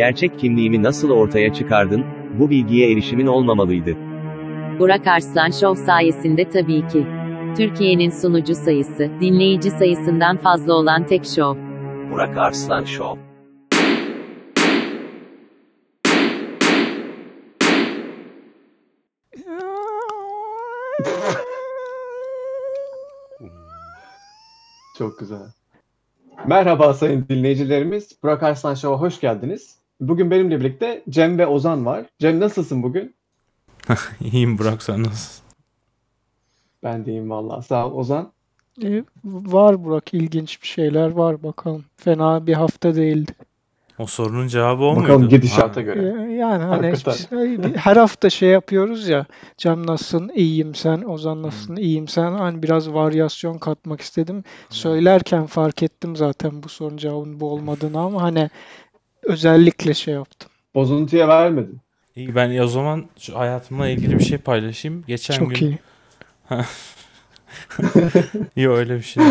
Gerçek kimliğimi nasıl ortaya çıkardın? Bu bilgiye erişimin olmamalıydı. Burak Arslan Show sayesinde tabii ki. Türkiye'nin sunucu sayısı, dinleyici sayısından fazla olan tek show. Burak Arslan Show. Çok güzel. Merhaba sayın dinleyicilerimiz. Burak Arslan Show'a hoş geldiniz. Bugün benimle birlikte Cem ve Ozan var. Cem nasılsın bugün? İyiyim Burak sen nasılsın? Ben de iyiyim vallahi. Sağ ol Ozan. E, var Burak ilginç bir şeyler var bakalım. Fena bir hafta değildi. O sorunun cevabı o Bakalım muydu? gidişata Ha, E, göre. Yani hani hiçbir- her hafta şey yapıyoruz ya. Cem nasılsın? İyiyim sen. Ozan nasılsın? İyiyim sen. Hani biraz varyasyon katmak istedim. Söylerken fark ettim zaten bu sorunun cevabının bu olmadığını ama hani özellikle şey yaptım. Bozuntuya vermedin. İyi ben o zaman şu hayatımla ilgili bir şey paylaşayım. Geçen Çok gün iyi. Yok öyle bir şey.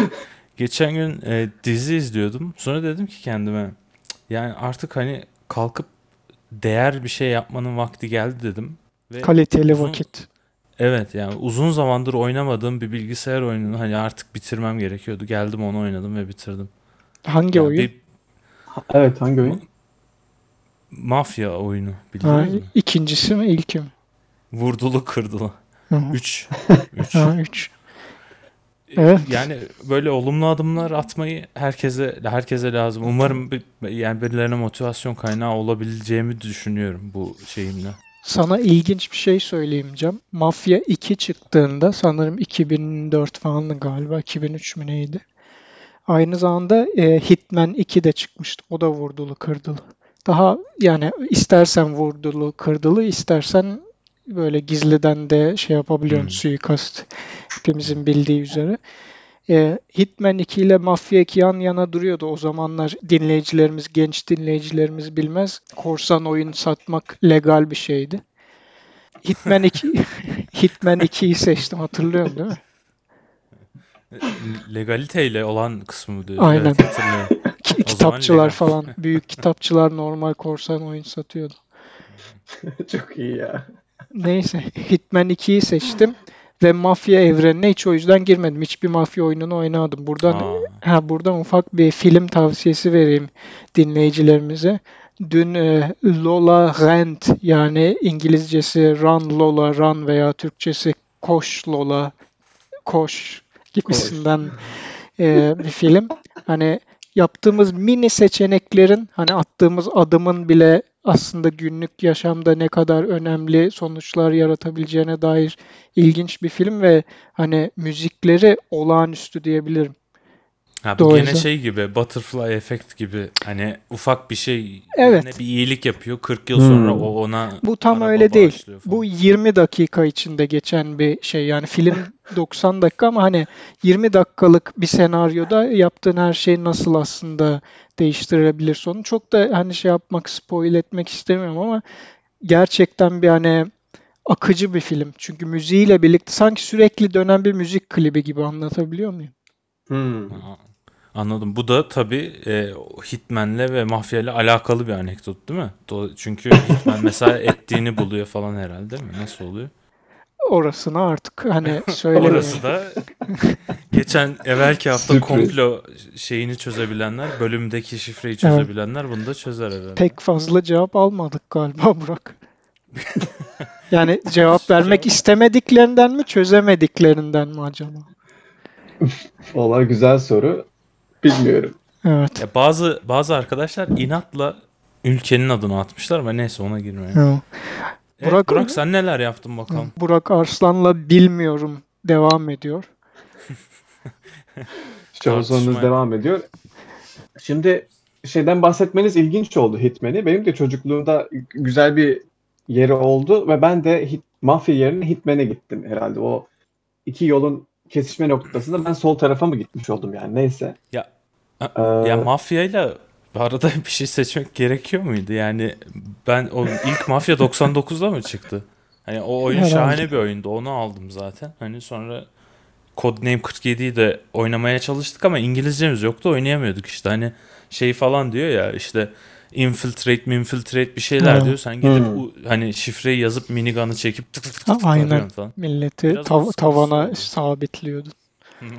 Geçen gün e, dizi izliyordum. Sonra dedim ki kendime "Cık, yani artık hani kalkıp değer bir şey yapmanın vakti geldi dedim. Ve Kaliteli uzun- vakit. Evet yani uzun zamandır oynamadığım bir bilgisayar oyununu hani artık bitirmem gerekiyordu. Geldim onu oynadım ve bitirdim. Hangi Ya oyun? bir Evet hangi oyun? Mafya oyunu bildiniz mi? ikincisi mi ilki mi? Vurdulu kırdılı. Hı. 3. 3. Ha, üç. Evet. Yani böyle olumlu adımlar atmayı herkese herkese lazım. Umarım bir, yani birilerine motivasyon kaynağı olabileceğimi düşünüyorum bu şeyimle. Sana ilginç bir şey söyleyeyim Cem. Mafya 2 çıktığında sanırım 2004 falandı galiba. 2003 mü neydi? Aynı zamanda e, Hitman 2 de çıkmıştı. O da vurdulu kırdılı. Daha yani istersen vurdulu kırdılı istersen böyle gizliden de şey yapabiliyorsun Hmm. suikast. Hepimizin bildiği üzere. E, Hitman 2 ile Mafya 2 yan yana duruyordu. O zamanlar dinleyicilerimiz, genç dinleyicilerimiz bilmez. Korsan oyun satmak legal bir şeydi. Hitman 2 Hitman 2'yi seçtim hatırlıyorum değil mi? Legaliteyle olan kısmı diyor. Aynen. Evet, hatırlıyorum. Kitapçılar falan, büyük kitapçılar normal korsan oyun satıyordu. Çok iyi ya. Neyse, Hitman 2'yi seçtim ve mafya evrenine hiç o yüzden girmedim. Hiçbir mafya oyununu oynamadım. Buradan Aa, Ha buradan ufak bir film tavsiyesi vereyim dinleyicilerimize. Dün e, Lola Rent yani İngilizcesi Run Lola Run veya Türkçesi Koş Lola Koş gibisinden e, bir film. Hani yaptığımız mini seçeneklerin hani attığımız adımın bile aslında günlük yaşamda ne kadar önemli sonuçlar yaratabileceğine dair ilginç bir film ve hani müzikleri olağanüstü diyebilirim. Ha, bu gene şey gibi Butterfly Effect gibi hani ufak bir şey Evet. bir iyilik yapıyor 40 yıl sonra Hmm. o ona Bu tam öyle değil. falan. Bu 20 dakika içinde geçen bir şey. Yani film 90 dakika ama hani 20 dakikalık bir senaryoda yaptığın her şey nasıl aslında değiştirebilir sonu. Çok da hani şey yapmak, spoil etmek istemiyorum ama gerçekten bir hani akıcı bir film. Çünkü müziğiyle birlikte sanki sürekli dönen bir müzik klibi gibi anlatabiliyor muyum? Hmm. Anladım. Bu da tabii e, Hitman'le ve mafyayla alakalı bir anekdot değil mi? Do- Çünkü Hitman mesela ettiğini buluyor falan herhalde değil mi? Nasıl oluyor? Orasını artık hani söylemiyorum. Orası da geçen evvelki hafta Sürpriz. komplo şeyini çözebilenler, bölümdeki şifreyi çözebilenler bunu da çözer herhalde. Pek fazla cevap almadık galiba Burak. Yani cevap vermek istemediklerinden mi, çözemediklerinden mi acaba? Valla güzel soru. Bilmiyorum. Evet. Ya bazı bazı arkadaşlar inatla ülkenin adını atmışlar ama neyse ona girmeyelim. evet. Evet, Burak- Burak, sen neler yaptın bakalım? Burak Arslan'la bilmiyorum devam ediyor. Tartışma- devam ediyor. Şimdi şeyden bahsetmeniz ilginç oldu Hitman'i. Benim de çocukluğumda güzel bir yeri oldu ve ben de hit, mafya yerine Hitman'e gittim herhalde. O iki yolun kesişme noktasında ben sol tarafa mı gitmiş oldum yani neyse. Ya- Ee, Ya mafyayla arada bir şey seçmek gerekiyor muydu? Yani ben o ilk Mafya 99'da mı çıktı? Hani o oyun Herhalde. şahane bir oyundu. Onu aldım zaten. Hani sonra Codename 47'yi de oynamaya çalıştık ama İngilizcemiz yoktu. Oynayamıyorduk işte. Hani şey falan diyor ya işte infiltrate, infiltrate bir şeyler Ha. diyor. Sen gidip Hmm. u- hani şifreyi yazıp minigun'ı çekip tık tık tık tık aynen. falan. Milleti tav- o tavana oluyor. sabitliyordu.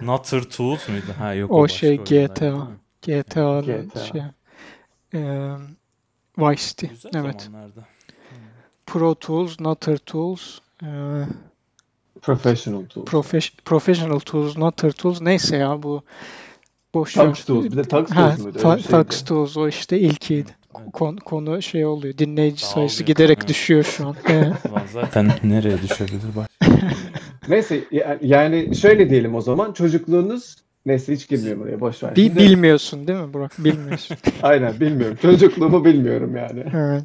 Nutter Tools muydu? Ha yok O başka şey GTA. mi? GTA'nın GTA. şey. Eee Vice City. Güzel Evet. zamanlarda. Pro Tools, Nutter Tools, eee, Professional tool. Profes- Professional Tools, Nutter Tools neyse ya bu boş ver. Tux Tools. Bir de Tux Ha, Tools muydu? Öyle Ta- o işte ilkiydi. Kon- konu şey oluyor. Dinleyici sayısı Dağılıyor. giderek Evet. düşüyor şu an. Ulan zaten nereye düşebilir bak. Neyse ya- yani şöyle diyelim o zaman. Çocukluğunuz neyse hiç girmiyorum oraya boş ver. bi- bilmiyorsun değil mi Burak? Bilmiyorsun. Aynen bilmiyorum. Çocukluğumu bilmiyorum yani. Evet.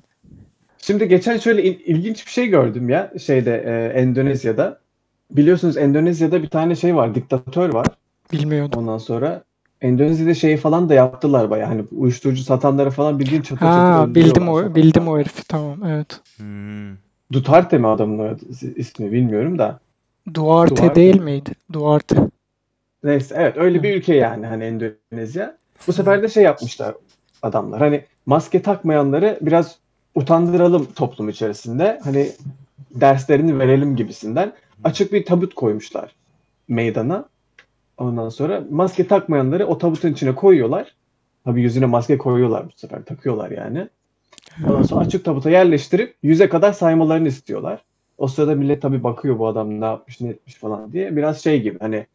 Şimdi geçen şöyle il- ilginç bir şey gördüm ya şeyde e, Endonezya'da. Biliyorsunuz Endonezya'da bir tane şey var, diktatör var. Bilmiyordum. Ondan sonra Endonezya'da şeyi falan da yaptılar bayağı. Hani uyuşturucu satanları falan bildiğin çatır çatır Ha bildim öldürüyorlar o bildim sokakta. o herifi tamam evet. Hmm. Duterte mi adamın ismi bilmiyorum da. Duarte, Duarte. değil miydi? Duarte. Neyse evet öyle bir ülke yani hani Endonezya. Bu sefer de şey yapmışlar adamlar. Hani maske takmayanları biraz utandıralım toplum içerisinde. Hani derslerini verelim gibisinden açık bir tabut koymuşlar meydana. Ondan sonra maske takmayanları o tabutun içine koyuyorlar. Tabii yüzüne maske koyuyorlar bu sefer takıyorlar yani. Ondan sonra açık tabuta yerleştirip yüze kadar saymalarını istiyorlar. O sırada millet tabii bakıyor bu adam ne yapmış ne etmiş falan diye. Biraz şey gibi hani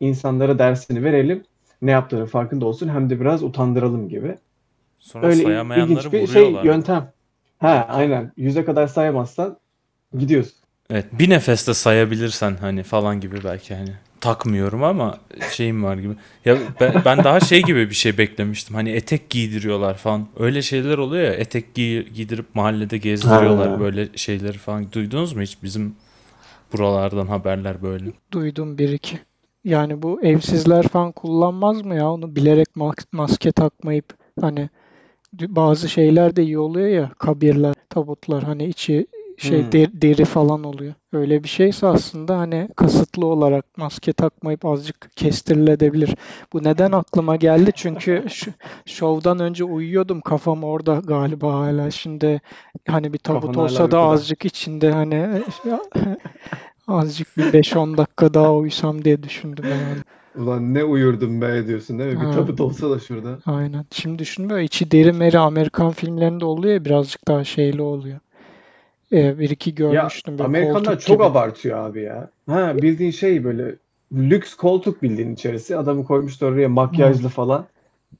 insanlara dersini verelim. Ne yaptığını farkında olsun hem de biraz utandıralım gibi. Sonra Öyle sayamayanları ilginç bir vuruyorlar. şey yöntem. Ha aynen. Yüze kadar sayamazsan gidiyorsun. Evet bir nefeste sayabilirsen hani falan gibi belki hani takmıyorum ama şeyim var gibi. Ya ben, ben daha şey gibi bir şey beklemiştim. Hani etek giydiriyorlar falan. Öyle şeyler oluyor ya etek giy- giydirip mahallede gezdiriyorlar Ha. böyle şeyleri falan. Duydunuz mu hiç bizim buralardan haberler böyle? Duydum bir iki. Yani bu evsizler falan kullanmaz mı ya? Onu bilerek mas- maske takmayıp hani bazı şeyler de iyi oluyor ya kabirler, tabutlar hani içi şey Hmm. der- deri falan oluyor. Öyle bir şeyse aslında hani kasıtlı olarak maske takmayıp azıcık kestirilebilir. Bu neden aklıma geldi? Çünkü şu, şovdan önce uyuyordum kafam orada galiba hala. Şimdi hani bir tabut Kafan olsa da azıcık içinde hani azıcık bir 5-10 dakika daha uyusam diye düşündüm yani. Ulan ne uyurdum be diyorsun değil mi? Bir Ha. tabut olsa da şurada. Aynen. Şimdi düşünme içi deri meri Amerikan filmlerinde oluyor ya birazcık daha şeyli oluyor. Ee, bir iki Ya görmüştüm böyle Amerikanlar çok gibi. abartıyor abi ya. Ha bildiğin şey böyle lüks koltuk bildiğin içerisi. Adamı koymuşlar oraya makyajlı falan.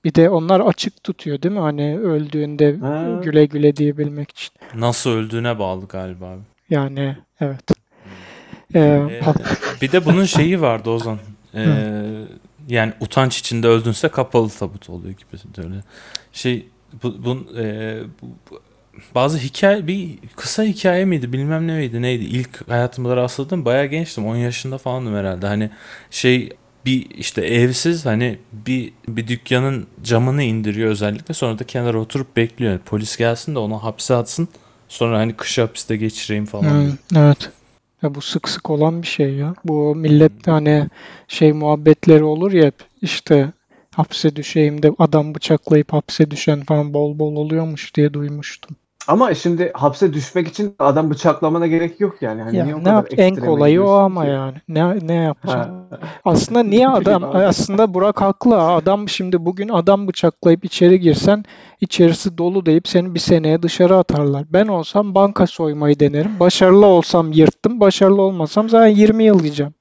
Bir de onlar açık tutuyor değil mi? Hani öldüğünde Ha. güle güle diyebilmek için. Nasıl öldüğüne bağlı galiba abi. Yani evet. Ee, Ee, hak- bir de bunun şeyi vardı Ozan. Ee, yani utanç içinde öldünse kapalı tabut oluyor gibi öyle. Şey bu, bun, e, bu- bu- bazı hikaye bir kısa hikaye miydi bilmem ne miydi neydi? İlk hayatımda rastladım bayağı gençtim. 10 yaşında falandım herhalde. Hani şey bir işte evsiz hani bir bir dükkanın camını indiriyor özellikle. Sonra da kenara oturup bekliyor. Polis gelsin de onu hapse atsın. Sonra hani kış hapiste geçireyim falan Hmm, evet. Ya bu sık sık olan bir şey ya. Bu millet hani şey muhabbetleri olur ya hep. İşte hapse düşeyim de adam bıçaklayıp hapse düşen falan bol bol oluyormuş diye duymuştum. Ama şimdi hapse düşmek için adam bıçaklamana gerek yok yani. Hani Ya niye o ne yap en kolayı o ama ki? yani. Ne ne yapacaksın? Aslında niye adam aslında Burak haklı. ha. Adam şimdi bugün adam bıçaklayıp içeri girsen içerisi dolu deyip seni bir seneye dışarı atarlar. Ben olsam banka soymayı denerim. Başarılı olsam yırttım. Başarılı olmasam zaten 20 yıl yiyeceğim.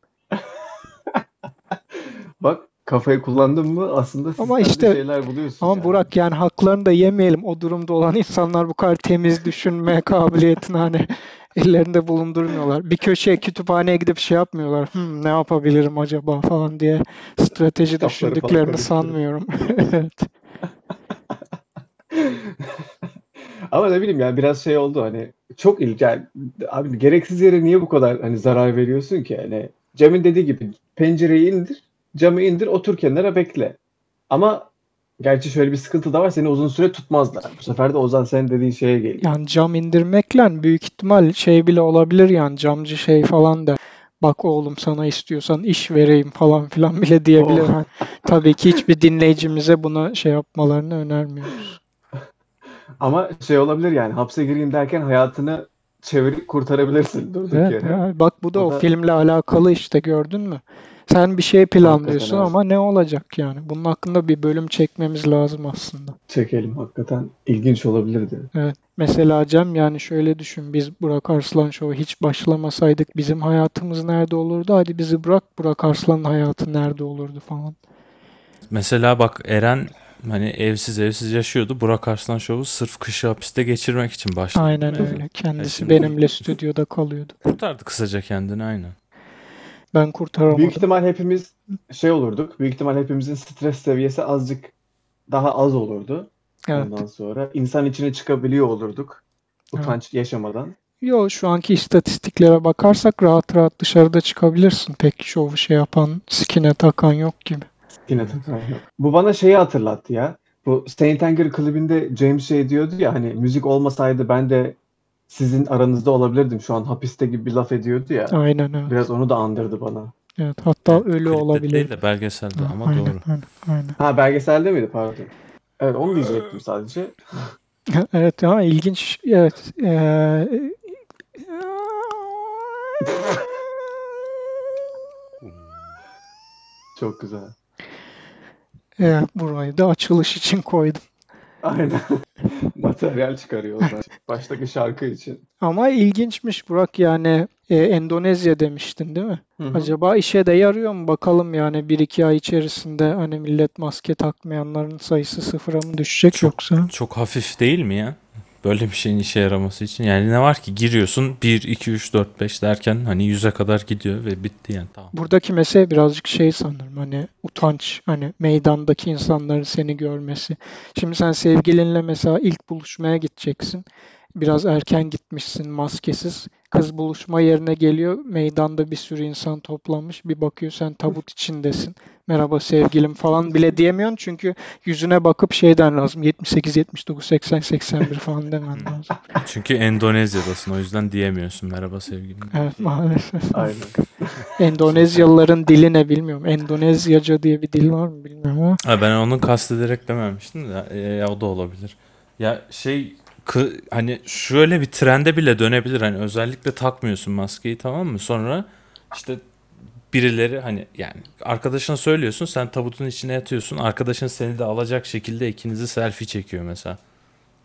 Kafayı kullandın mı aslında Ama işte- şeyler buluyorsun Ama yani. Burak yani haklarını da yemeyelim. O durumda olan insanlar bu kadar temiz düşünme kabiliyetini hani ellerinde bulundurmuyorlar. Bir köşeye kütüphaneye gidip şey yapmıyorlar. Hmm, ne yapabilirim acaba falan diye strateji Kitapları düşündüklerini sanmıyorum. Evet. Ama ne bileyim yani biraz şey oldu hani çok ilginç. Yani, abi gereksiz yere niye bu kadar hani zarar veriyorsun ki? Hani Cem'in dediği gibi pencereyi indir, camı indir, otur kenara bekle. Ama gerçi şöyle bir sıkıntı da var. Seni uzun süre tutmazlar. Bu sefer de Ozan senin dediğin şeye geliyor. Yani cam indirmekle büyük ihtimal şey bile olabilir yani camcı şey falan da bak oğlum sana istiyorsan iş vereyim falan filan bile diyebilir. Oh. Yani tabii ki hiçbir dinleyicimize buna şey yapmalarını önermiyoruz. Ama şey olabilir yani hapse gireyim derken hayatını çevirip kurtarabilirsin durduk Evet, yere. ya bak bu da O o da- filmle alakalı işte gördün mü? Sen bir şey planlıyorsun ama ne olacak yani? Bunun hakkında bir bölüm çekmemiz lazım aslında. Çekelim hakikaten ilginç olabilirdi. Evet. Mesela Cem yani şöyle düşün. Biz Burak Arslan Show'a hiç başlamasaydık bizim hayatımız nerede olurdu? Hadi bizi bırak Burak Arslan'ın hayatı nerede olurdu falan. Mesela bak Eren hani evsiz evsiz yaşıyordu. Burak Arslan Show'u sırf kışı hapiste geçirmek için başladı. Aynen öyle. Kendisi şimdi- benimle stüdyoda kalıyordu. Kurtardı kısaca kendini aynen. Ben kurtaramadım. Büyük ihtimal hepimiz şey olurduk. Büyük ihtimal hepimizin stres seviyesi azıcık daha az olurdu. Evet. Ondan sonra insan içine çıkabiliyor olurduk. Utanç yaşamadan. Yo şu anki istatistiklere bakarsak rahat rahat dışarıda çıkabilirsin. Pek şovu şey yapan, skine takan yok gibi. Yine takan yok. Bu bana şeyi hatırlattı ya. Bu Saint Anger klibinde James şey diyordu ya hani müzik olmasaydı ben de sizin aranızda olabilirdim şu an hapiste gibi bir laf ediyordu ya. Aynen evet. Biraz onu da andırdı bana. Evet hatta Yani ölü klipte olabilir. Değil de belgeselde Ha, ama aynen, doğru. Aynen, aynen. Ha belgeselde miydi pardon? Evet onu diyecektim sadece. Evet ya ilginç. Evet. Ee, Çok güzel. e, burayı da açılış için koydum. Aynen. Materyal çıkarıyor o zaman. Baştaki şarkı için. Ama ilginçmiş Burak yani e, Endonezya demiştin değil mi? Hı hı. Acaba işe de yarıyor mu bakalım yani bir iki ay içerisinde hani millet maske takmayanların sayısı sıfıra mı düşecek Çok- yoksa? Çok hafif değil mi ya? Böyle bir şeyin işe yaraması için. Yani ne var ki giriyorsun 1, 2, 3, 4, 5 derken hani 100'e kadar gidiyor ve bitti yani tamam. Buradaki mesele birazcık şey sanırım hani utanç hani meydandaki insanların seni görmesi. Şimdi sen sevgilinle mesela ilk buluşmaya gideceksin. Biraz erken gitmişsin maskesiz. Kız buluşma yerine geliyor. Meydanda bir sürü insan toplanmış. Bir bakıyor sen tabut içindesin. Merhaba sevgilim falan bile diyemiyorsun. Çünkü yüzüne bakıp şeyden lazım. 78, 79, 80, 81 falan demen lazım. Çünkü Endonezya'dasın o yüzden diyemiyorsun merhaba sevgilim. Evet maalesef. Aynen. Endonezyalıların dili ne bilmiyorum. Endonezyaca diye bir dil var mı bilmiyorum ama. Ha, ben onu kastederek dememiştim de e, ya o da olabilir. Ya şey hani şöyle bir trende bile dönebilir hani özellikle takmıyorsun maskeyi tamam mı? Sonra işte birileri hani yani arkadaşına söylüyorsun sen tabutun içine yatıyorsun arkadaşın seni de alacak şekilde ikinizi selfie çekiyor mesela.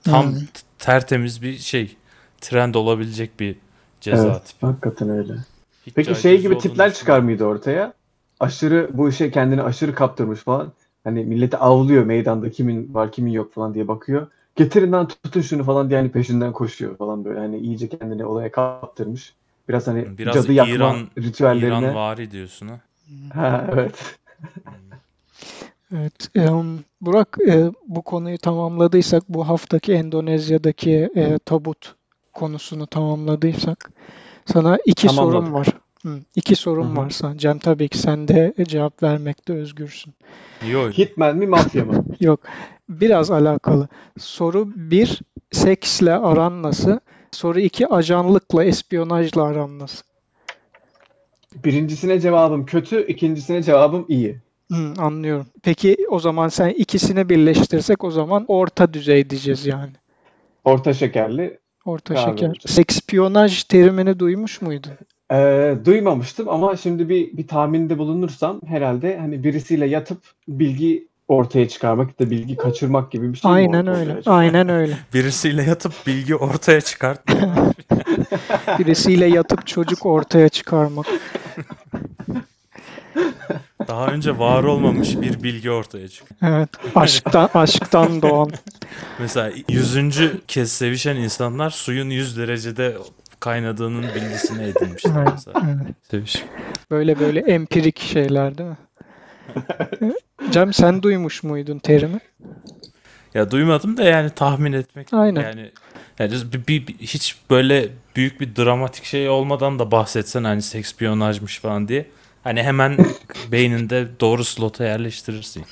Tam t- tertemiz bir şey trend olabilecek bir ceza Evet, tipi. hakikaten öyle. Hiç Peki şey gibi tipler çıkar mıydı ortaya? Aşırı bu işe kendini aşırı kaptırmış falan. Hani milleti avlıyor meydanda kimin var kimin yok falan diye bakıyor. Getirin lan tutun şunu falan diye hani peşinden koşuyor falan böyle. Hani iyice kendini olaya kaptırmış. Biraz hani Biraz cadı yakma İran, ritüellerine. İran vari diyorsun ha. Ha, evet. Evet, em, Burak e, bu konuyu tamamladıysak, bu haftaki Endonezya'daki e, tabut konusunu tamamladıysak, sana iki Tamamladık. sorum var. Hı, iki sorum Hı hı. var sana. Cem tabii ki sen de cevap vermekte özgürsün. Yok. Hitman mi mafya mı? Yok, biraz alakalı. Soru bir, seksle aran nasıl? Soru iki, ajanlıkla, espiyonajla aran nasıl? Birincisine cevabım kötü, ikincisine cevabım iyi. Hı, anlıyorum. Peki o zaman sen ikisini birleştirsek o zaman orta düzey diyeceğiz yani. Orta şekerli. Orta şeker. olacak. Sekspiyonaj terimini duymuş muydun? Ee, duymamıştım ama şimdi bir bir tahminde bulunursam herhalde hani birisiyle yatıp bilgi ortaya çıkarmak da bilgi kaçırmak gibi bir şey Aynen öyle. Aynen öyle. Birisiyle yatıp bilgi ortaya çıkart. Birisiyle yatıp çocuk ortaya çıkarmak. Daha önce var olmamış bir bilgi ortaya çıkıyor. Evet. Aşktan aşktan doğan. Mesela yüzüncü kez sevişen insanlar suyun 100 derecede kaynadığının bilgisini edinmişler Evet, mesela. evet. Seviş. Böyle böyle empirik şeyler değil mi? Cem sen duymuş muydun terimi? Ya duymadım da yani tahmin etmek. Aynen. Yani, yani bir, bir- bir- hiç böyle büyük bir dramatik şey olmadan da bahsetsen hani sekspiyonajmış falan diye. Hani hemen beyninde doğru slota yerleştirirsin.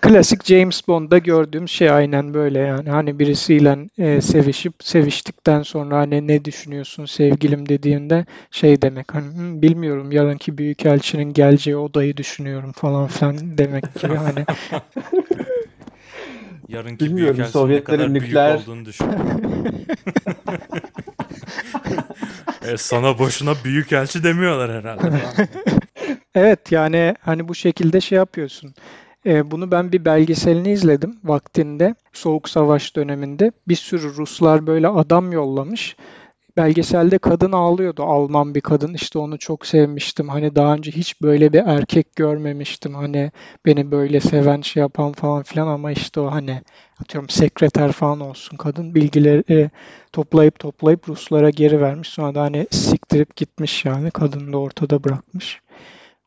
Klasik James Bond'da gördüğüm şey aynen böyle yani. Hani birisiyle e, sevişip seviştikten sonra hani ne düşünüyorsun sevgilim dediğinde şey demek hani "Hmm, bilmiyorum yarınki büyükelçinin geleceği odayı düşünüyorum falan filan demek gibi hani Yarınki Bilmiyorum, büyükelçinin ne Sovyetlerin kadar nükleer- büyük olduğunu düşün. e, sana boşuna büyükelçi demiyorlar herhalde. falan. Evet yani hani bu şekilde şey yapıyorsun. Ee, bunu ben bir belgeselini izledim vaktinde. Soğuk Savaş döneminde. Bir sürü Ruslar böyle adam yollamış. Belgeselde kadın ağlıyordu. Alman bir kadın. İşte onu çok sevmiştim. Hani daha önce hiç böyle bir erkek görmemiştim. Hani beni böyle seven şey yapan falan filan ama işte o hani atıyorum sekreter falan olsun kadın bilgileri e, toplayıp toplayıp Ruslara geri vermiş. Sonra da hani siktirip gitmiş yani. Kadını da ortada bırakmış.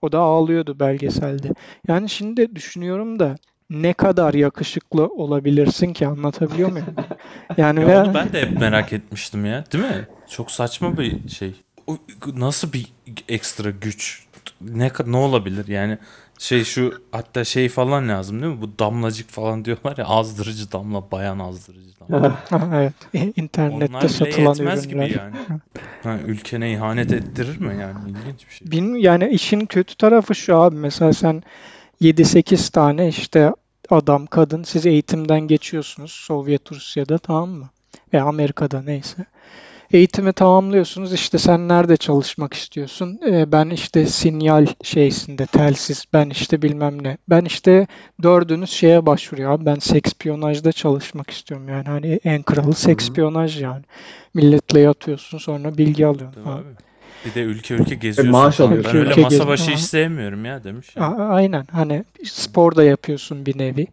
O da ağlıyordu belgeselde. Yani şimdi düşünüyorum da ne kadar yakışıklı olabilirsin ki anlatabiliyor muyum? Yani Ya ve onu ben de hep merak etmiştim ya. Değil mi? Çok saçma bir şey. O- Nasıl bir ekstra güç? Ne ne olabilir? Yani şey şu hatta şey falan lazım değil mi? Bu damlacık falan diyorlar ya azdırıcı damla, bayan azdırıcı damla. Evet internette Onlar bile satılan yetmez ürünler. gibi yani. Ha, ülkene ihanet ettirir mi yani? İlginç bir şey. Bilmiyorum yani işin kötü tarafı şu abi mesela sen 7-8 tane işte adam kadın siz eğitimden geçiyorsunuz Sovyet Rusya'da tamam mı? Veya Amerika'da neyse. Eğitimi tamamlıyorsunuz işte sen nerede çalışmak istiyorsun? Ee, ben işte sinyal şeysinde telsiz ben işte bilmem ne. Ben işte dördünüz şeye başvuruyor abi ben sekspiyonajda çalışmak istiyorum yani hani en kralı sekspiyonaj yani. Milletle yatıyorsun sonra bilgi alıyorsun Tabii abi. Bir de ülke ülke geziyorsun. maaş falan. alıyorsun. Ben öyle Ülke masa gez- başı iş sevmiyorum ya demiş. A-. Aynen hani spor da yapıyorsun bir nevi. Yani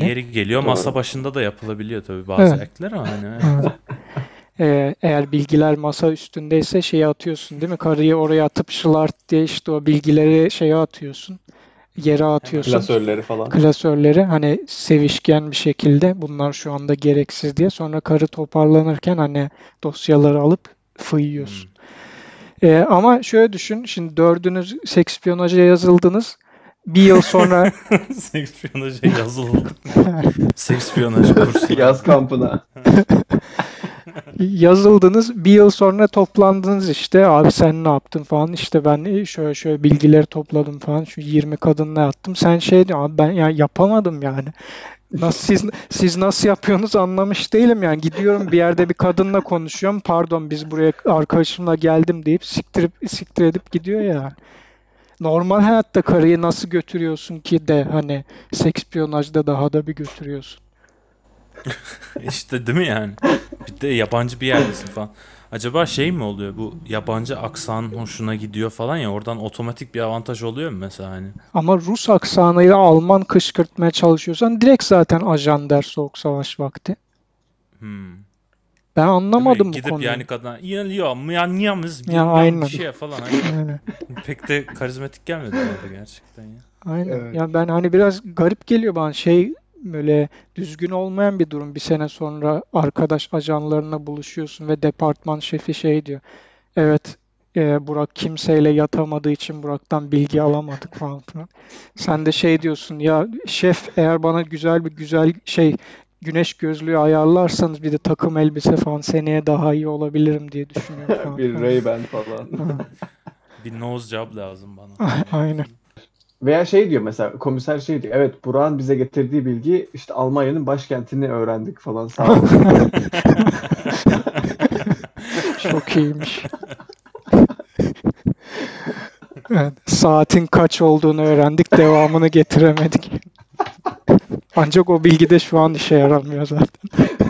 Hani yeri geliyor Doğru. masa başında da yapılabiliyor tabii bazı Evet. ekler ama hani. Evet. Ee, eğer bilgiler masa üstündeyse şeye atıyorsun değil mi? Karıyı oraya atıp şılart diye işte o bilgileri şeye atıyorsun. Yere atıyorsun. Klasörleri falan. Klasörleri hani sevişken bir şekilde bunlar şu anda gereksiz diye sonra karı toparlanırken hani dosyaları alıp fıyıyorsun. Hmm. Ee, ama şöyle düşün şimdi dördünüz sekspiyonaja yazıldınız. Bir yıl sonra Sekspiyonaja yazıldık. Sekspiyonaj kursu. Yaz kampına. yazıldınız bir yıl sonra toplandınız işte. Abi sen ne yaptın falan. İşte ben şöyle şöyle bilgileri topladım falan. Şu 20 kadınla yattım. Sen şey diyor abi ben ya yapamadım yani. Nasıl siz siz nasıl yapıyorsunuz anlamış değilim yani. Gidiyorum bir yerde bir kadınla konuşuyorum. Pardon biz buraya arkadaşımla geldim deyip siktirip siktir edip gidiyor ya normal hayatta karıyı nasıl götürüyorsun ki de hani sekspiyonajda daha da bir götürüyorsun İşte değil mi yani? Bir de yabancı bir yerdesin falan. Acaba şey mi oluyor bu yabancı aksan hoşuna gidiyor falan ya oradan otomatik bir avantaj oluyor mu mesela hani? Ama Rus aksanıyla Alman kışkırtmaya çalışıyorsan direkt zaten ajan der Soğuk Savaş vakti. Hmm. Ben anlamadım bu Gidip konuyu. yani kadına ya ya ya aynen. bir şey falan hani pek de karizmatik gelmedi bana da gerçekten ya. aynen. Evet. Ya ben hani biraz garip geliyor bana şey böyle düzgün olmayan bir durum. Bir sene sonra arkadaş ajanlarına buluşuyorsun ve departman şefi şey diyor. Evet e, Burak kimseyle yatamadığı için Burak'tan bilgi alamadık falan filan. Sen de şey diyorsun ya şef eğer bana güzel bir güzel şey güneş gözlüğü ayarlarsanız bir de takım elbise falan seneye daha iyi olabilirim diye düşünüyorum bir Ray-Ban falan. Bir nose job lazım bana. Aynen. Veya şey diyor mesela komiser şey diyor. Evet Burak'ın bize getirdiği bilgi işte Almanya'nın başkentini öğrendik falan sağ olun. Çok iyiymiş. Evet, saatin kaç olduğunu öğrendik, devamını getiremedik. Ancak o bilgi de şu an işe yaramıyor zaten.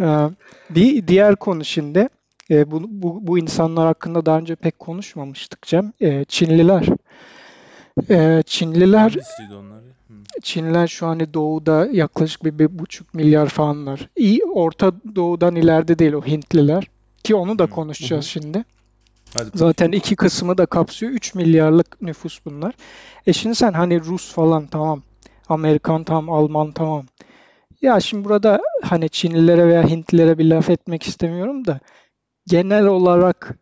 Ee, bir diğer konu şimdi, e, bu, bu, bu insanlar hakkında daha önce pek konuşmamıştık Cem. E, Çinliler. E, Çinliler. Çinliler şu an doğuda yaklaşık bir, bir buçuk milyar falan var. İyi Orta Doğu'dan ileride değil o Hintliler. Ki onu da konuşacağız şimdi. Hadi Zaten iki kısmı da kapsıyor. 3 milyarlık nüfus bunlar. E şimdi sen hani Rus falan tamam. Amerikan tamam. Alman tamam. Ya şimdi burada hani Çinlilere veya Hintlilere bir laf etmek istemiyorum da genel olarak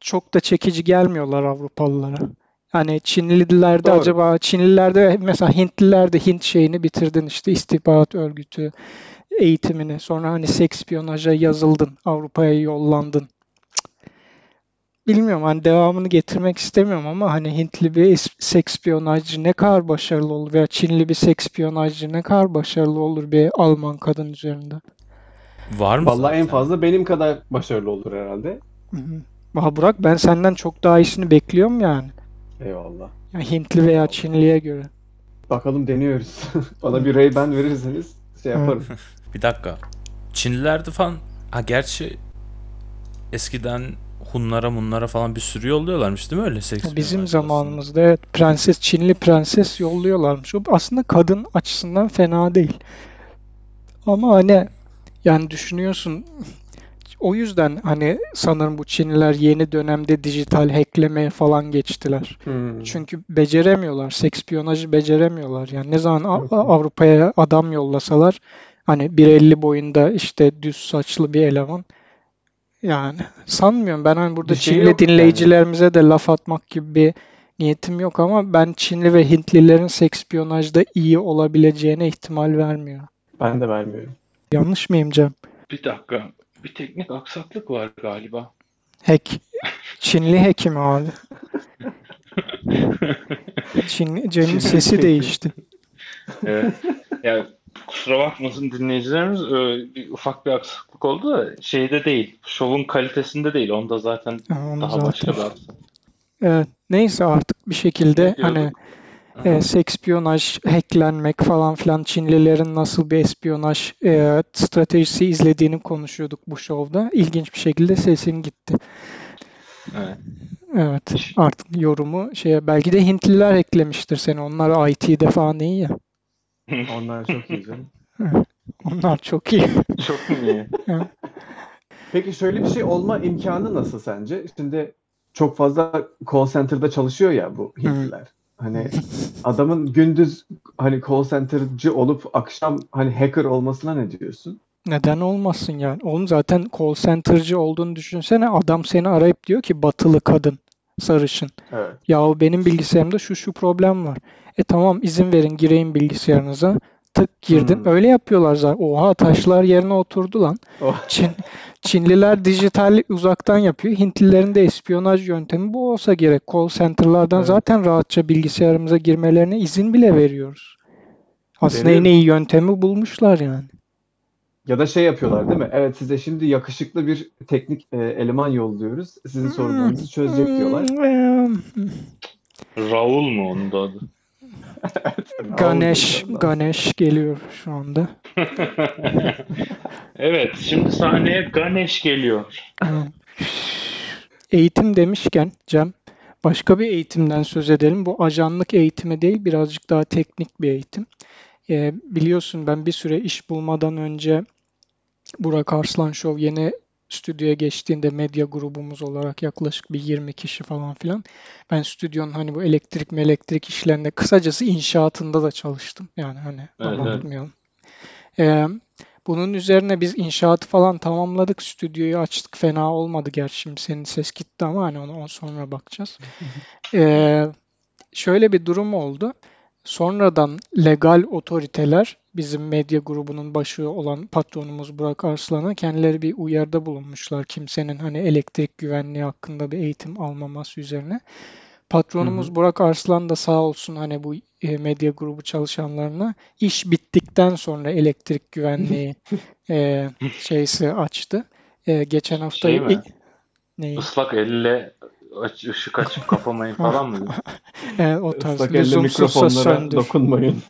çok da çekici gelmiyorlar Avrupalılara. Hani Çinlilerde Doğru. acaba Çinlilerde mesela Hintlilerde Hint şeyini bitirdin işte istihbarat örgütü eğitimini. Sonra hani sekspiyonaja yazıldın. Avrupa'ya yollandın. Bilmiyorum hani devamını getirmek istemiyorum ama hani Hintli bir sekspiyonajcı ne kadar başarılı olur veya Çinli bir sekspiyonajcı ne kadar başarılı olur bir Alman kadın üzerinde. Var mı Vallahi en zaten? fazla benim kadar başarılı olur herhalde. Hı hı. Valla Burak ben senden çok daha iyisini bekliyorum yani. Eyvallah. Yani Hintli veya Çinliye göre. Bakalım deniyoruz. Bana bir Ray-Ban verirseniz şey yaparım. Bir dakika. Çinlilerde falan ha gerçi eskiden Hunlara Munlara falan bir sürü yolluyorlarmış değil mi öyle seks Bizim zamanımızda evet prenses Çinli prenses yolluyorlarmış. O aslında kadın açısından fena değil. Ama hani yani düşünüyorsun o yüzden hani sanırım bu Çinliler yeni dönemde dijital hacklemeye falan geçtiler. Hmm. Çünkü beceremiyorlar. Sekspiyonajı beceremiyorlar. Yani ne zaman. Avrupa'ya adam yollasalar hani 1.50 boyunda işte düz saçlı bir eleman yani sanmıyorum. Ben hani burada Bir şey Çinli yok yani. dinleyicilerimize de laf atmak gibi bir niyetim yok ama ben Çinli ve Hintlilerin sekspiyonajda iyi olabileceğine ihtimal vermiyorum. Ben de vermiyorum. Yanlış mıyım Cem? Bir dakika. Bir teknik aksaklık var galiba. Hack. Çinli hekim abi. Çinli, Cem'in Çinli sesi hekim. değişti. Evet. Yani kusura bakmasın dinleyicilerimiz e, bir ufak bir aksaklık oldu da şeyde değil. Şovun kalitesinde değil. Onda zaten Onu daha zaten. başka bir aksaklık. Evet, neyse artık bir şekilde hani Aha. e, sekspiyonaj, hacklenmek falan filan Çinlilerin nasıl bir espiyonaj e, stratejisi izlediğini konuşuyorduk bu şovda. İlginç bir şekilde sesin gitti. Evet. Evet, artık yorumu şeye belki de Hintliler eklemiştir seni. Onlar IT'de falan iyi ya. Onlar çok iyi canım. Onlar çok iyi. Çok mu iyi? Peki şöyle bir şey olma imkanı nasıl sence? Şimdi çok fazla call center'da çalışıyor ya bu Hintliler. Hani adamın gündüz hani call center'cı olup akşam hani hacker olmasına ne diyorsun? Neden olmasın yani? Oğlum zaten call center'cı olduğunu düşünsene. Adam seni arayıp diyor ki batılı kadın, sarışın. Evet. Yahu benim bilgisayarımda şu şu problem var. E tamam izin verin gireyim bilgisayarınıza. Tık girdin. Hmm. Öyle yapıyorlar zaten. Oha taşlar yerine oturdu lan. Oh. Çin, Çinliler dijital uzaktan yapıyor. Hintlilerin de espiyonaj yöntemi bu olsa gerek. Call center'lardan Evet. zaten rahatça bilgisayarımıza girmelerine izin bile veriyoruz. Aslında Benim- en iyi yöntemi bulmuşlar yani. Ya da şey yapıyorlar değil mi? Evet size şimdi yakışıklı bir teknik e, eleman yolluyoruz. Sizin sorunlarınızı çözecek diyorlar. Hmm, Raul mu onun da adı? Ganesh, Ondan- Ganesh geliyor şu anda. Evet. Şimdi sahneye Ganesh geliyor. Eğitim demişken Cem, başka bir eğitimden söz edelim. Bu ajanlık eğitimi değil, birazcık daha teknik bir eğitim. Ee, biliyorsun ben bir süre iş bulmadan önce Burak Arslan Show yeni stüdyoya geçtiğinde medya grubumuz olarak yaklaşık bir 20 kişi falan filan. Ben stüdyonun hani bu elektrik elektrik işlerinde kısacası inşaatında da çalıştım. Yani hani unutmayalım. Ee, bunun üzerine biz inşaatı falan tamamladık. Stüdyoyu açtık. Fena olmadı gerçi şimdi senin ses gitti ama hani ona, ona sonra bakacağız. Ee, şöyle bir durum oldu. Sonradan legal otoriteler bizim medya grubunun başı olan patronumuz Burak Arslan'a kendileri bir uyarıda bulunmuşlar. Kimsenin hani elektrik güvenliği hakkında bir eğitim almaması üzerine. Patronumuz Burak Arslan da sağ olsun hani bu e, medya grubu çalışanlarına iş bittikten sonra elektrik güvenliği e, şeysi açtı. E, geçen hafta Şey mi? neyi? Islak elle aç, ışık açıp kapamayın falan mı? E, o tarz Islak elle mikrofonlara söndür. dokunmayın.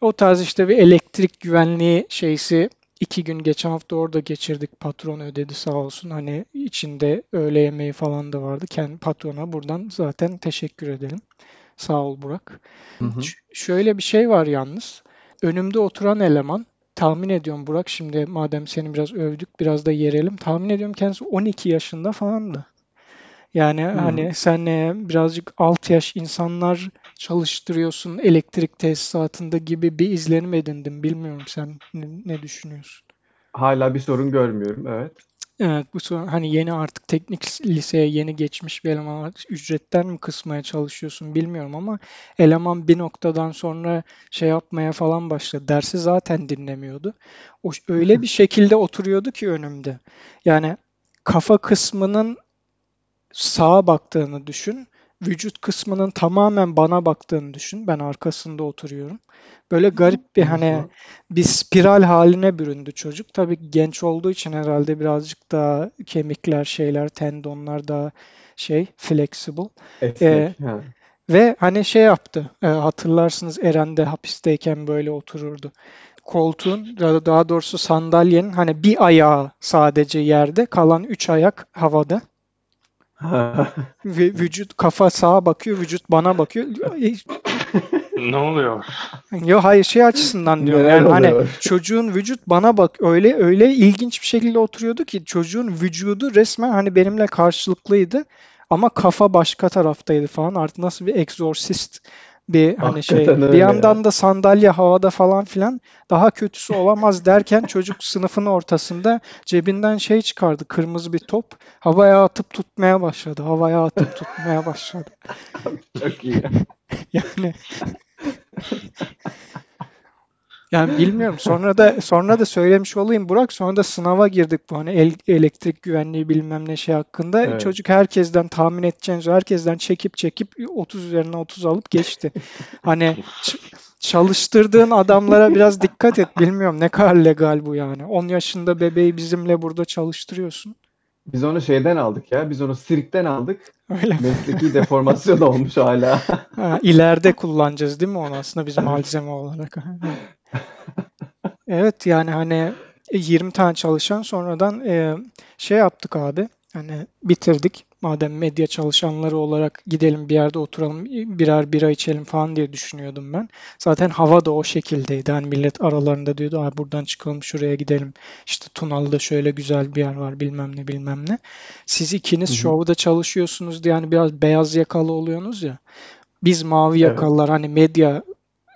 O tarz işte bir elektrik güvenliği şeysi iki gün geçen hafta orada geçirdik. Patron ödedi sağ olsun. Hani içinde öğle yemeği falan da vardı. Kendi patrona buradan zaten teşekkür edelim. Sağ ol Burak. Hı hı. Ş- şöyle bir şey var yalnız. Önümde oturan eleman tahmin ediyorum Burak şimdi madem seni biraz övdük biraz da yerelim. Tahmin ediyorum kendisi 12 yaşında falandı. Yani hani sen e, birazcık alt yaş insanlar çalıştırıyorsun elektrik tesisatında gibi bir izlenim edindim. Bilmiyorum sen ne, ne düşünüyorsun? Hala bir sorun görmüyorum. Evet. Evet, bu son, hani yeni artık teknik liseye yeni geçmiş bir eleman. Ücretten mi kısmaya çalışıyorsun bilmiyorum ama eleman bir noktadan sonra şey yapmaya falan başladı. Dersi zaten dinlemiyordu. O öyle bir şekilde oturuyordu ki önümde. Yani kafa kısmının sağa baktığını düşün. Vücut kısmının tamamen bana baktığını düşün. Ben arkasında oturuyorum. Böyle garip bir hani bir spiral haline büründü çocuk. Tabii genç olduğu için herhalde birazcık daha kemikler, şeyler, tendonlar daha şey flexible. Esnek. ha. Ve hani şey yaptı. e, hatırlarsınız Eren de hapisteyken böyle otururdu. Koltuğun daha daha doğrusu sandalyenin hani bir ayağı sadece yerde, kalan üç ayak havada. Ve vücut kafa sağa bakıyor, vücut bana bakıyor. Ne oluyor? Yo hayır şey açısından diyorum. Neler Yani hani çocuğun vücut bana bak öyle öyle ilginç bir şekilde oturuyordu ki çocuğun vücudu resmen hani benimle karşılıklıydı ama kafa başka taraftaydı falan. Artık nasıl bir egzorsist bir hani şey. Hakikaten Bir öyle yandan ya. da sandalye havada falan filan daha kötüsü olamaz derken çocuk sınıfın ortasında cebinden şey çıkardı. Kırmızı bir top. Havaya atıp tutmaya başladı. Havaya atıp tutmaya başladı. Çok iyi. Yani yani bilmiyorum. Sonra da sonra da söylemiş olayım Burak. Sonra da sınava girdik bu hani el- elektrik güvenliği bilmem ne şey hakkında. Evet. Çocuk herkesten tahmin edeceğiniz herkesten çekip çekip 30 üzerine 30 alıp geçti. Hani çalıştırdığın adamlara biraz dikkat et. Bilmiyorum ne kadar legal bu yani. 10 yaşında bebeği bizimle burada çalıştırıyorsun. Biz onu şeyden aldık ya. Biz onu sirkten aldık. Öyle mi? Mesleki deformasyon olmuş hala. Ha, ileride kullanacağız değil mi onu aslında biz malzeme olarak? Evet yani hani 20 tane çalışan sonradan e, şey yaptık abi. Hani bitirdik. Madem medya çalışanları olarak gidelim bir yerde oturalım birer bira içelim falan diye düşünüyordum ben. Zaten hava da o şekildeydi. Hani millet aralarında diyordu Ay buradan çıkalım şuraya gidelim. İşte Tunalı'da şöyle güzel bir yer var bilmem ne bilmem ne. Siz ikiniz Hı hı. şovda çalışıyorsunuz diye hani biraz beyaz yakalı oluyorsunuz ya. Biz mavi Evet. yakalılar hani medya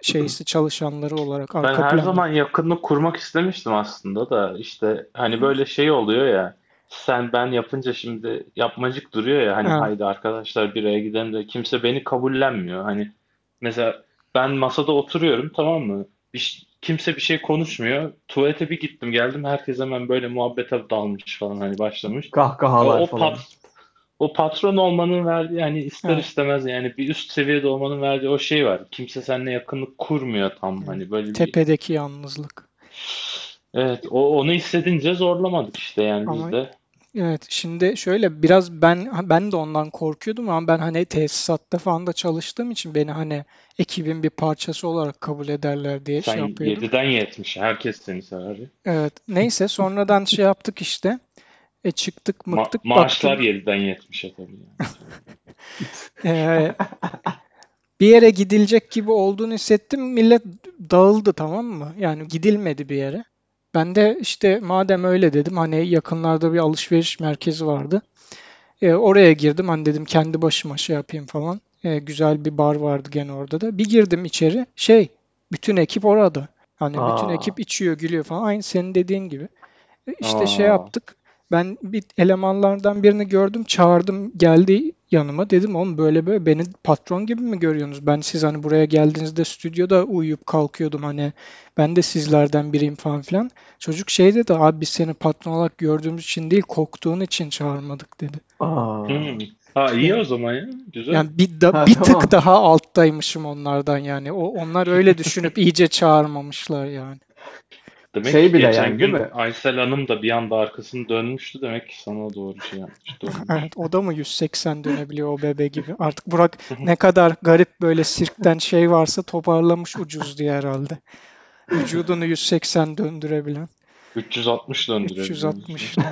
şeysi çalışanları olarak Ben arka her planda. zaman yakınlık kurmak istemiştim aslında da işte hani böyle şey oluyor ya sen ben yapınca şimdi yapmacık duruyor ya hani Ha. haydi arkadaşlar bir araya gidelim de kimse beni kabullenmiyor. Hani mesela ben masada oturuyorum tamam mı? Bir, ş- kimse bir şey konuşmuyor. Tuvalete bir gittim geldim herkes hemen böyle muhabbete dalmış falan hani başlamış. O, Kahkahalar o falan. pat, o patron olmanın verdiği yani ister Evet. istemez yani bir üst seviyede olmanın verdiği o şey var. Kimse seninle yakınlık kurmuyor tam hani böyle bir Tepedeki yalnızlık. Evet, o onu hissedince zorlamadık işte yani biz Ama de. evet şimdi şöyle biraz ben ben de ondan korkuyordum ama ben hani tesisatta falan da çalıştığım için beni hani ekibin bir parçası olarak kabul ederler diye şey Sen yapıyordum. 7'den 70'e herkes seni sever. Evet neyse sonradan şey yaptık işte. E çıktık Ma mıktık maaşlar baktım 7'den 70'e tabii yani. e, bir yere gidilecek gibi olduğunu hissettim. Millet dağıldı tamam mı? Yani gidilmedi bir yere. Ben de işte madem öyle dedim hani yakınlarda bir alışveriş merkezi vardı. E, oraya girdim hani dedim kendi başıma şey yapayım falan. E, güzel bir bar vardı gene orada da. Bir girdim içeri şey bütün ekip orada. Hani bütün Aa. ekip içiyor gülüyor falan. Aynı senin dediğin gibi. E, İşte şey Aa, yaptık. Ben bir elemanlardan birini gördüm, çağırdım, geldi yanıma. Dedim oğlum böyle böyle beni patron gibi mi görüyorsunuz? Ben siz hani buraya geldiğinizde stüdyoda uyuyup kalkıyordum hani ben de sizlerden biriyim falan filan. Çocuk şey dedi abi biz seni patron olarak gördüğümüz için değil koktuğun için çağırmadık dedi. Aa. hmm. Ha iyi o zaman ya. Güzel. yani bir da, Ha bir tık tamam. daha alttaymışım onlardan yani. O onlar öyle düşünüp iyice çağırmamışlar yani. Demek Şey bile geçen yani değil gün mi? Aysel Hanım da bir anda arkasını dönmüştü. Demek ki sana doğru şey yapmış, dönmüş. Evet, o da mı 180 dönebiliyor o bebe gibi? Artık Burak ne kadar garip böyle sirkten şey varsa toparlamış ucuz diye herhalde. Vücudunu 180 döndürebilen. 360 döndürebiliyor musun? 360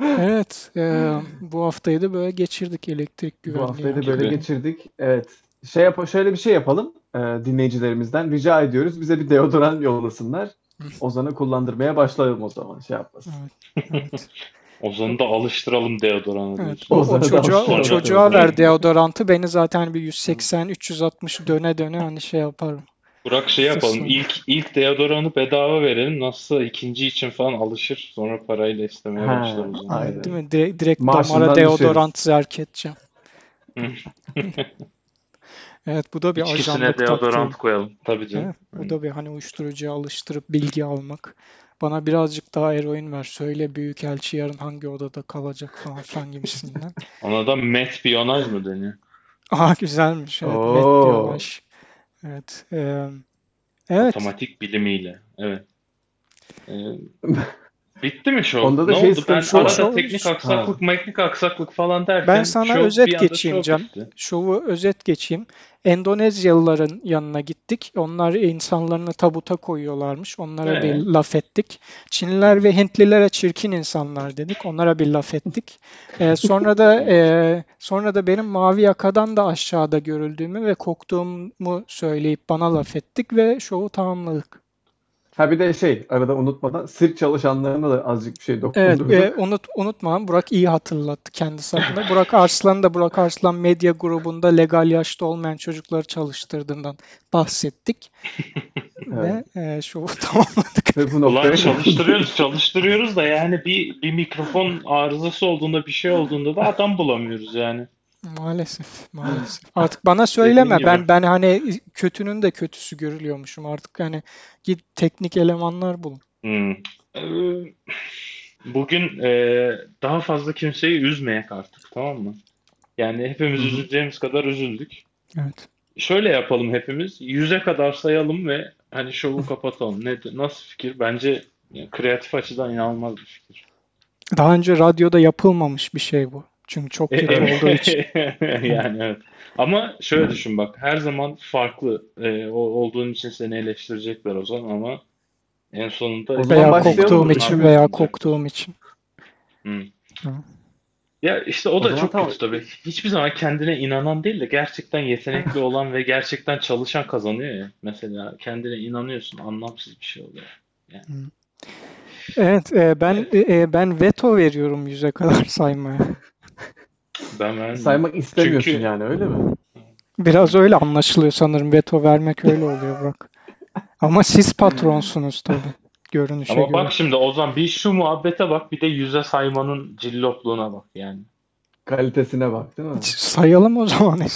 Evet, e, bu haftayı da böyle geçirdik elektrik Bu güvenliği haftayı da böyle geçirdik. Evet. Şey yap şöyle bir şey yapalım. Ee, dinleyicilerimizden rica ediyoruz. Bize bir deodorant yollasınlar. Ozan'ı kullandırmaya başlayalım o zaman. Şey yapmasın. Evet, evet. Ozan'ı da alıştıralım deodorana Evet, o, o çocuğa, o çocuğa ver deodorantı beni zaten bir 180-360 döne döne hani şey yaparım. Burak şey yapalım. İlk ilk deodoranı bedava verelim. Nasılsa ikinci için falan alışır. Sonra parayla istemeye Ha, başlar o zaman. aynen. Değil mi? Direkt, direkt Maaşından damara düşeriz. deodorant zerk edeceğim. Evet bu da bir İkisine ajanlık deodorant taktiği. koyalım. Tabii canım. Evet, bu da bir hani uyuşturucuya alıştırıp bilgi almak. Bana birazcık daha eroin ver. Söyle büyükelçi yarın hangi odada kalacak falan filan gibisinden. Ona da metpiyonaj mı deniyor? Aha güzelmiş. Evet, Oo. medyalaş. Evet. eee, evet. Matematik bilimiyle. Evet. Ee, bitti mi show? Onda da ne şey oldu? Ben arada şu- teknik aksaklık, meknik aksaklık falan derken Ben sana show özet geçeyim Cem. bitti. Şovu özet geçeyim. Endonezyalıların yanına gittik. Onlar insanlarını tabuta koyuyorlarmış. Onlara Ee? bir laf ettik. Çinliler ve Hintlilere çirkin insanlar dedik. Onlara bir laf ettik. Ee, sonra da e, sonra da benim mavi yakadan da aşağıda görüldüğümü ve koktuğumu söyleyip bana laf ettik ve şovu tamamladık. Ha bir de şey arada unutmadan sirk çalışanlarına da azıcık bir şey Evet, dokundurduk. e, unut, unutma Burak iyi hatırlattı kendisi adına. Burak Arslan da Burak Arslan Medya grubunda legal yaşta olmayan çocukları çalıştırdığından bahsettik. Ve e, şovu tamamladık. Ve bu Ulan çalıştırıyoruz, çalıştırıyoruz da yani bir bir mikrofon arızası olduğunda bir şey olduğunda da adam bulamıyoruz yani. Maalesef, maalesef. Artık bana söyleme. Ben ben hani kötünün de kötüsü görülüyormuşum. Artık hani git teknik elemanlar bulun. Hmm. Ee, Bugün e, daha fazla kimseyi üzmeyek artık tamam mı? Yani hepimiz Hı hı. üzüleceğimiz kadar üzüldük. Evet. Şöyle yapalım hepimiz. Yüze kadar sayalım ve hani şovu kapatalım. Ne, nasıl fikir? Bence yani kreatif açıdan inanılmaz bir fikir. Daha önce radyoda yapılmamış bir şey bu. Çünkü çok kötü olduğu için. Yani evet. Ama şöyle düşün bak. Her zaman farklı e, olduğun için seni eleştirecekler o zaman ama en sonunda O Veya koktuğum için veya koktuğum için. Hı. Ya işte o O da çok tamam. kötü tabii. Hiçbir zaman kendine inanan değil de gerçekten yetenekli olan ve gerçekten çalışan kazanıyor ya. Mesela kendine inanıyorsun, anlamsız bir şey oluyor. Evet, e, ben e, ben veto veriyorum yüze kadar saymaya. Ben ben saymak istemiyorsun Çünkü- yani öyle mi? Biraz öyle anlaşılıyor sanırım. Veto vermek öyle oluyor Burak. Ama siz patronsunuz tabii. Görünüşe Ama göre. bak şimdi Ozan bir şu muhabbete bak bir de yüze saymanın cillopluğuna bak yani. Kalitesine bak değil mi? Sayalım o zaman.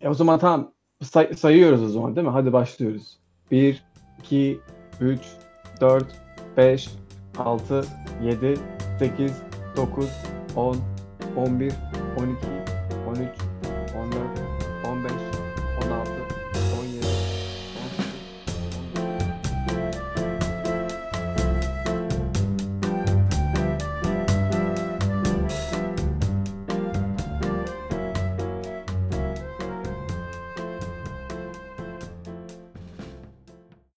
E o zaman tamam say- sayıyoruz o zaman değil mi? Hadi başlıyoruz. 1, 2, 3, 4, 5, 6, 7, 8, 9, 10, 11, 12,